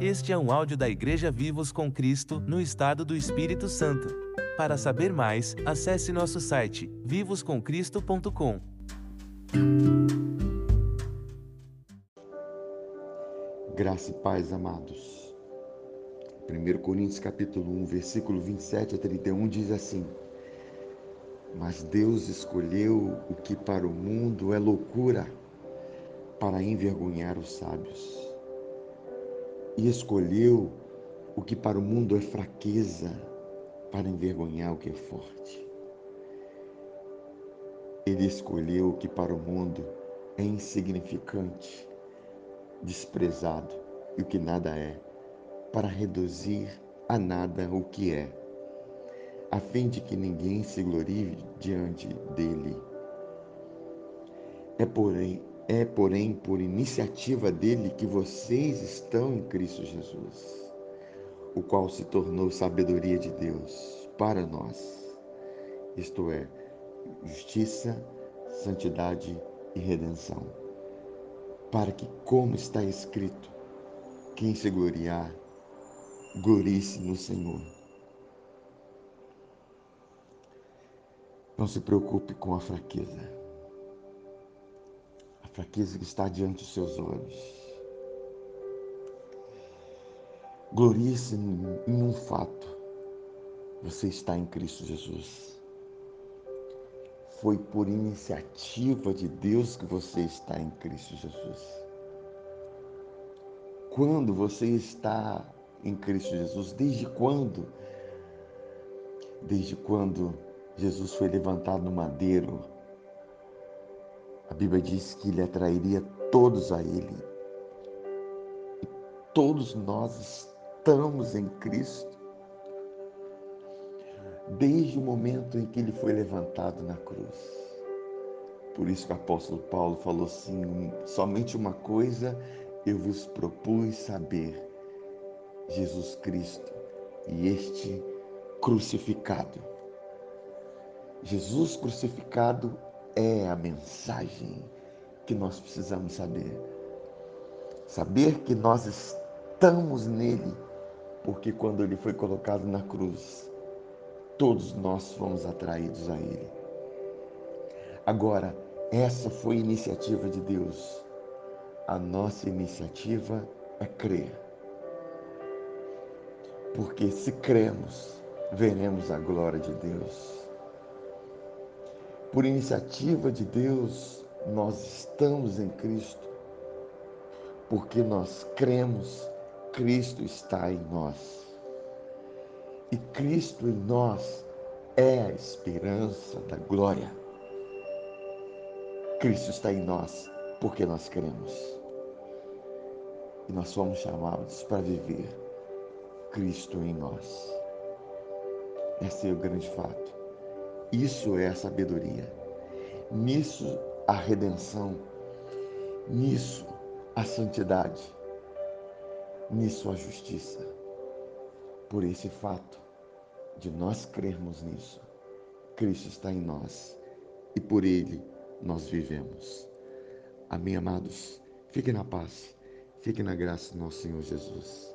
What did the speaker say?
Este é um áudio da Igreja Vivos com Cristo, no estado do Espírito Santo. Para saber mais, acesse nosso site vivoscomcristo.com. Graça e paz, amados. 1 Coríntios capítulo 1, versículo 27 a 31 diz assim: Mas Deus escolheu o que para o mundo é loucura, para envergonhar os sábios e escolheu o que para o mundo é fraqueza, para envergonhar o que é forte. Ele escolheu o que para o mundo é insignificante, desprezado e o que nada é, para reduzir a nada o que é, a fim de que ninguém se glorie diante dele. É, porém, é, porém, por iniciativa dele que vocês estão em Cristo Jesus, o qual se tornou sabedoria de Deus para nós, isto é, justiça, santidade e redenção, para que, como está escrito, quem se gloriar, glorie-se no Senhor. Não se preocupe com a fraqueza fraqueza que está diante dos seus olhos. Glorie-se em um fato: você está em Cristo Jesus. Foi por iniciativa de Deus que você está em Cristo Jesus. Quando você está em Cristo Jesus? Desde quando? Desde quando Jesus foi levantado no madeiro a Bíblia diz que ele atrairia todos a ele. E todos nós estamos em Cristo. Desde o momento em que ele foi levantado na cruz. Por isso que o apóstolo Paulo falou assim: somente uma coisa eu vos propus saber: Jesus Cristo e este crucificado. Jesus crucificado é a mensagem que nós precisamos saber. Saber que nós estamos nele, porque quando ele foi colocado na cruz, todos nós fomos atraídos a ele. Agora, essa foi a iniciativa de Deus. A nossa iniciativa é crer. Porque se cremos, veremos a glória de Deus. Por iniciativa de Deus, nós estamos em Cristo, porque nós cremos, Cristo está em nós. E Cristo em nós é a esperança da glória. Cristo está em nós porque nós cremos. E nós somos chamados para viver Cristo em nós. Esse é o grande fato. Isso é a sabedoria. Nisso a redenção. Nisso a santidade. Nisso a justiça. Por esse fato de nós crermos nisso, Cristo está em nós e por ele nós vivemos. Amém, amados? Fiquem na paz, fiquem na graça do nosso Senhor Jesus.